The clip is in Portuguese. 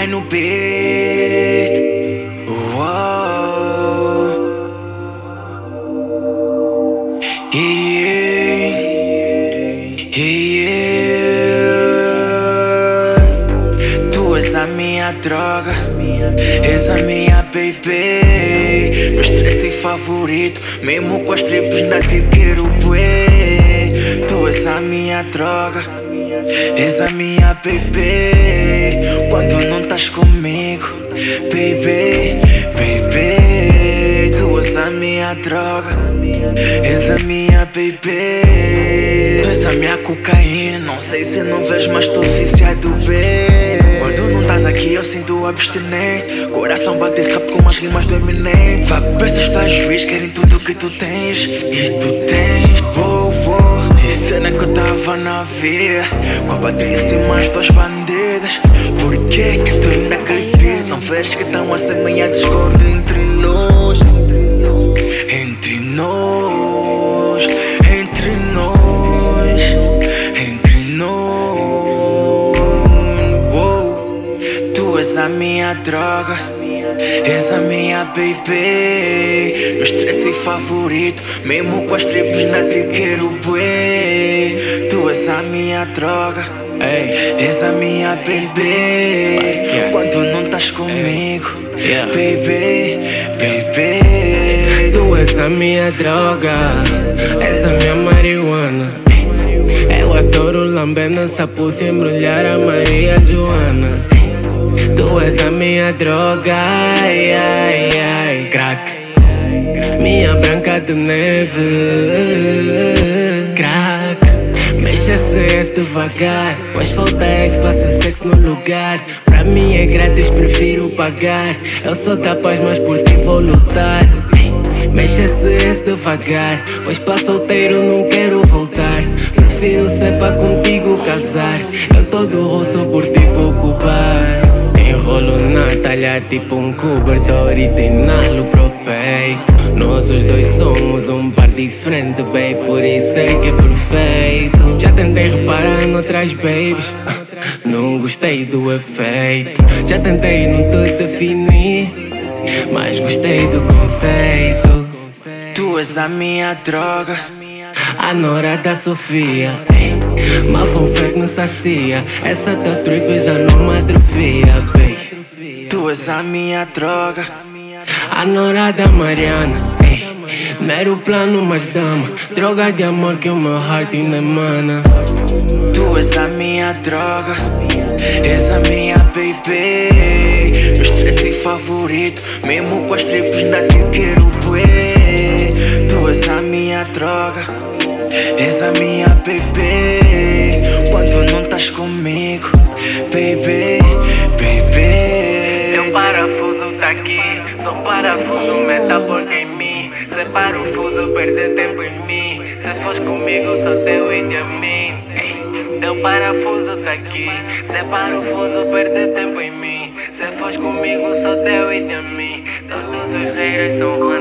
pé no beat. Tu és a minha droga, és a minha baby. Meu estresse favorito, mesmo com as tripas ainda te quero bué. Tu és a minha droga, és a minha baby. Quando baby. Tu és a minha cocaína, não sei se não vejo, mas tô viciado, bem. Quando não estás aqui, eu sinto abstinente. Coração bate rápido como as rimas do Eminem. Vagabestas estás juiz, querem tudo que tu tens. E tu tens, boa, boa. E cena que eu tava na via. Com a Patrícia e mais duas bandidas. Por que que tu ainda acredita? Não vês que estão a semear discórdia entre nós? Entre nós, entre nós, entre nós. Uou. Tu és a minha droga, és a minha baby. Meu estresse favorito, mesmo com as tripas ainda te quero bué. Tu és a minha droga, Ei, és a minha baby. Quando não estás comigo, Yeah. baby, baby. tu és a minha droga, és a minha marihuana. Eu adoro lamber nessa pulsa embrulhar a Maria Joana. Tu és a minha droga, ai, ai, ai, crack. Minha branca de neve, crack. Mexa CS devagar, mas falta ex, passa sexo no lugar. Pra mim é grátis, prefiro pagar. Eu sou da paz, mas por ti vou lutar. Mexa CS devagar, pois pra solteiro não quero voltar. Prefiro ser pra contigo casar. Eu todo rosto por ti vou ocupar. Enrolo na talha tipo um cobertor e tem nalo pro peito. Nós os dois somos um par diferente, babe, por isso é que é perfeito. Já tentei reparar noutras babes, ah, não gostei do efeito. Já tentei não te definir, mas gostei do conceito. Tu és a minha droga. A Nora da Sofia, Mafon fake não sacia. Essa tua trip já não me atrofia, babe. Tu és a minha droga. A Nora da Mariana, ei, Mero plano, mas dama. Droga de amor que o meu heart ainda emana. Tu és a minha droga. És a minha baby. Meu estresse favorito. Mesmo com as tripas ainda te quero droga. És a minha baby. Quando não estás comigo, baby, baby. Meu parafuso tá aqui, sou parafuso metabólico em mim. Se parafuso perde tempo em mim. Se fores comigo, sou teu e de mim. Meu parafuso tá aqui, se parafuso perde tempo em mim. Se fores comigo, sou teu e de mim. Todos os haters são